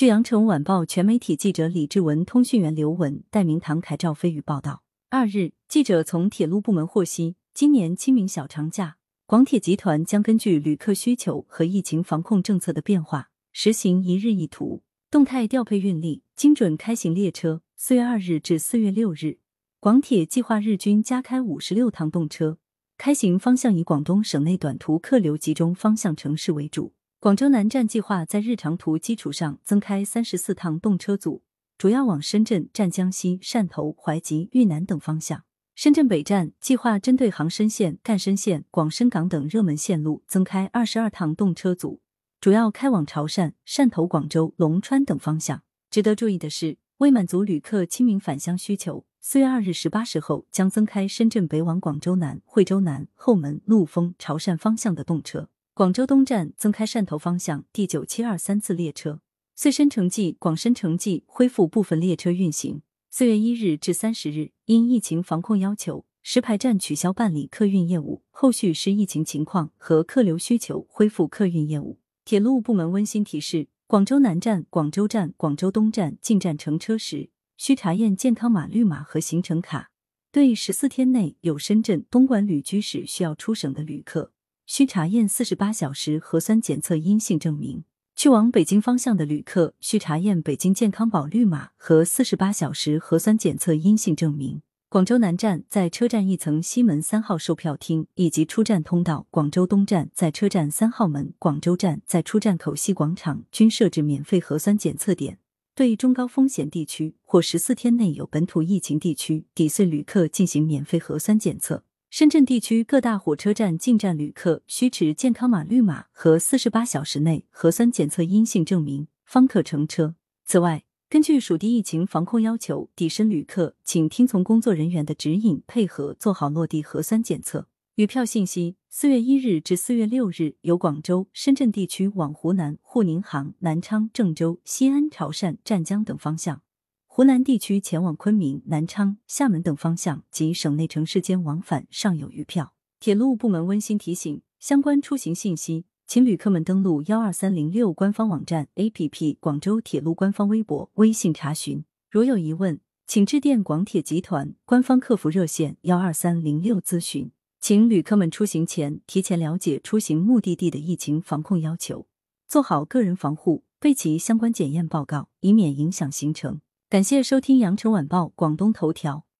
据羊城晚报全媒体记者李志文、通讯员刘文、戴明堂、凯赵飞宇报道。二日，记者从铁路部门获悉，今年清明小长假，广铁集团将根据旅客需求和疫情防控政策的变化，实行一日一图，动态调配运力，精准开行列车。四月二日至四月六日，广铁计划日均加开五十六趟动车，开行方向以广东省内短途客流集中方向城市为主。广州南站计划在日常图基础上增开三十四趟动车组。主要往深圳、湛江西、汕头、怀集、豫南等方向。深圳北站计划针对杭深线、赣深线、广深港等热门线路增开二十二趟动车组，主要开往潮汕、汕头、广州、龙川等方向。值得注意的是，为满足旅客清明返乡需求，四月二日十八时后将增开深圳北往广州南、惠州南、后门、陆丰、潮汕方向的动车。广州东站增开汕头方向第九七二三次列车。穗深城际、广深城际恢复部分列车运行。四月一日至三十日，因疫情防控要求，石牌站取消办理客运业务，后续视疫情情况和客流需求恢复客运业务。铁路部门温馨提示：广州南站、广州站、广州东站进站乘车时，需查验健康码绿码和行程卡。对十四天内有深圳、东莞旅居史需要出省的旅客，需查验四十八小时核酸检测阴性证明。去往北京方向的旅客需查验北京健康宝绿码和四十八小时核酸检测阴性证明。广州南站在车站一层西门三号售票厅以及出站通道，广州东站在车站三号门，广州站在出站口西广场均设置免费核酸检测点。对中高风险地区或十四天内有本土疫情地区，抵穗旅客进行免费核酸检测。深圳地区各大火车站进站旅客需持健康码绿码和四十八小时内核酸检测阴性证明，方可乘车。此外，根据属地疫情防控要求，抵深旅客请听从工作人员的指引，配合做好落地核酸检测。余票信息：四月一日至四月六日，由广州、深圳地区往湖南沪宁杭、南昌、郑州、西安、潮汕、湛江等方向。湖南地区前往昆明、南昌、厦门等方向及省内城市间往返尚有余票。铁路部门温馨提醒：相关出行信息，请旅客们登录幺二三零六官方网站、APP、广州铁路官方微博、微信查询。如有疑问，请致电广铁集团官方客服热线幺二三零六咨询。请旅客们出行前提前了解出行目的地的疫情防控要求，做好个人防护，备齐相关检验报告，以免影响行程。感谢收听羊城晚报广东头条。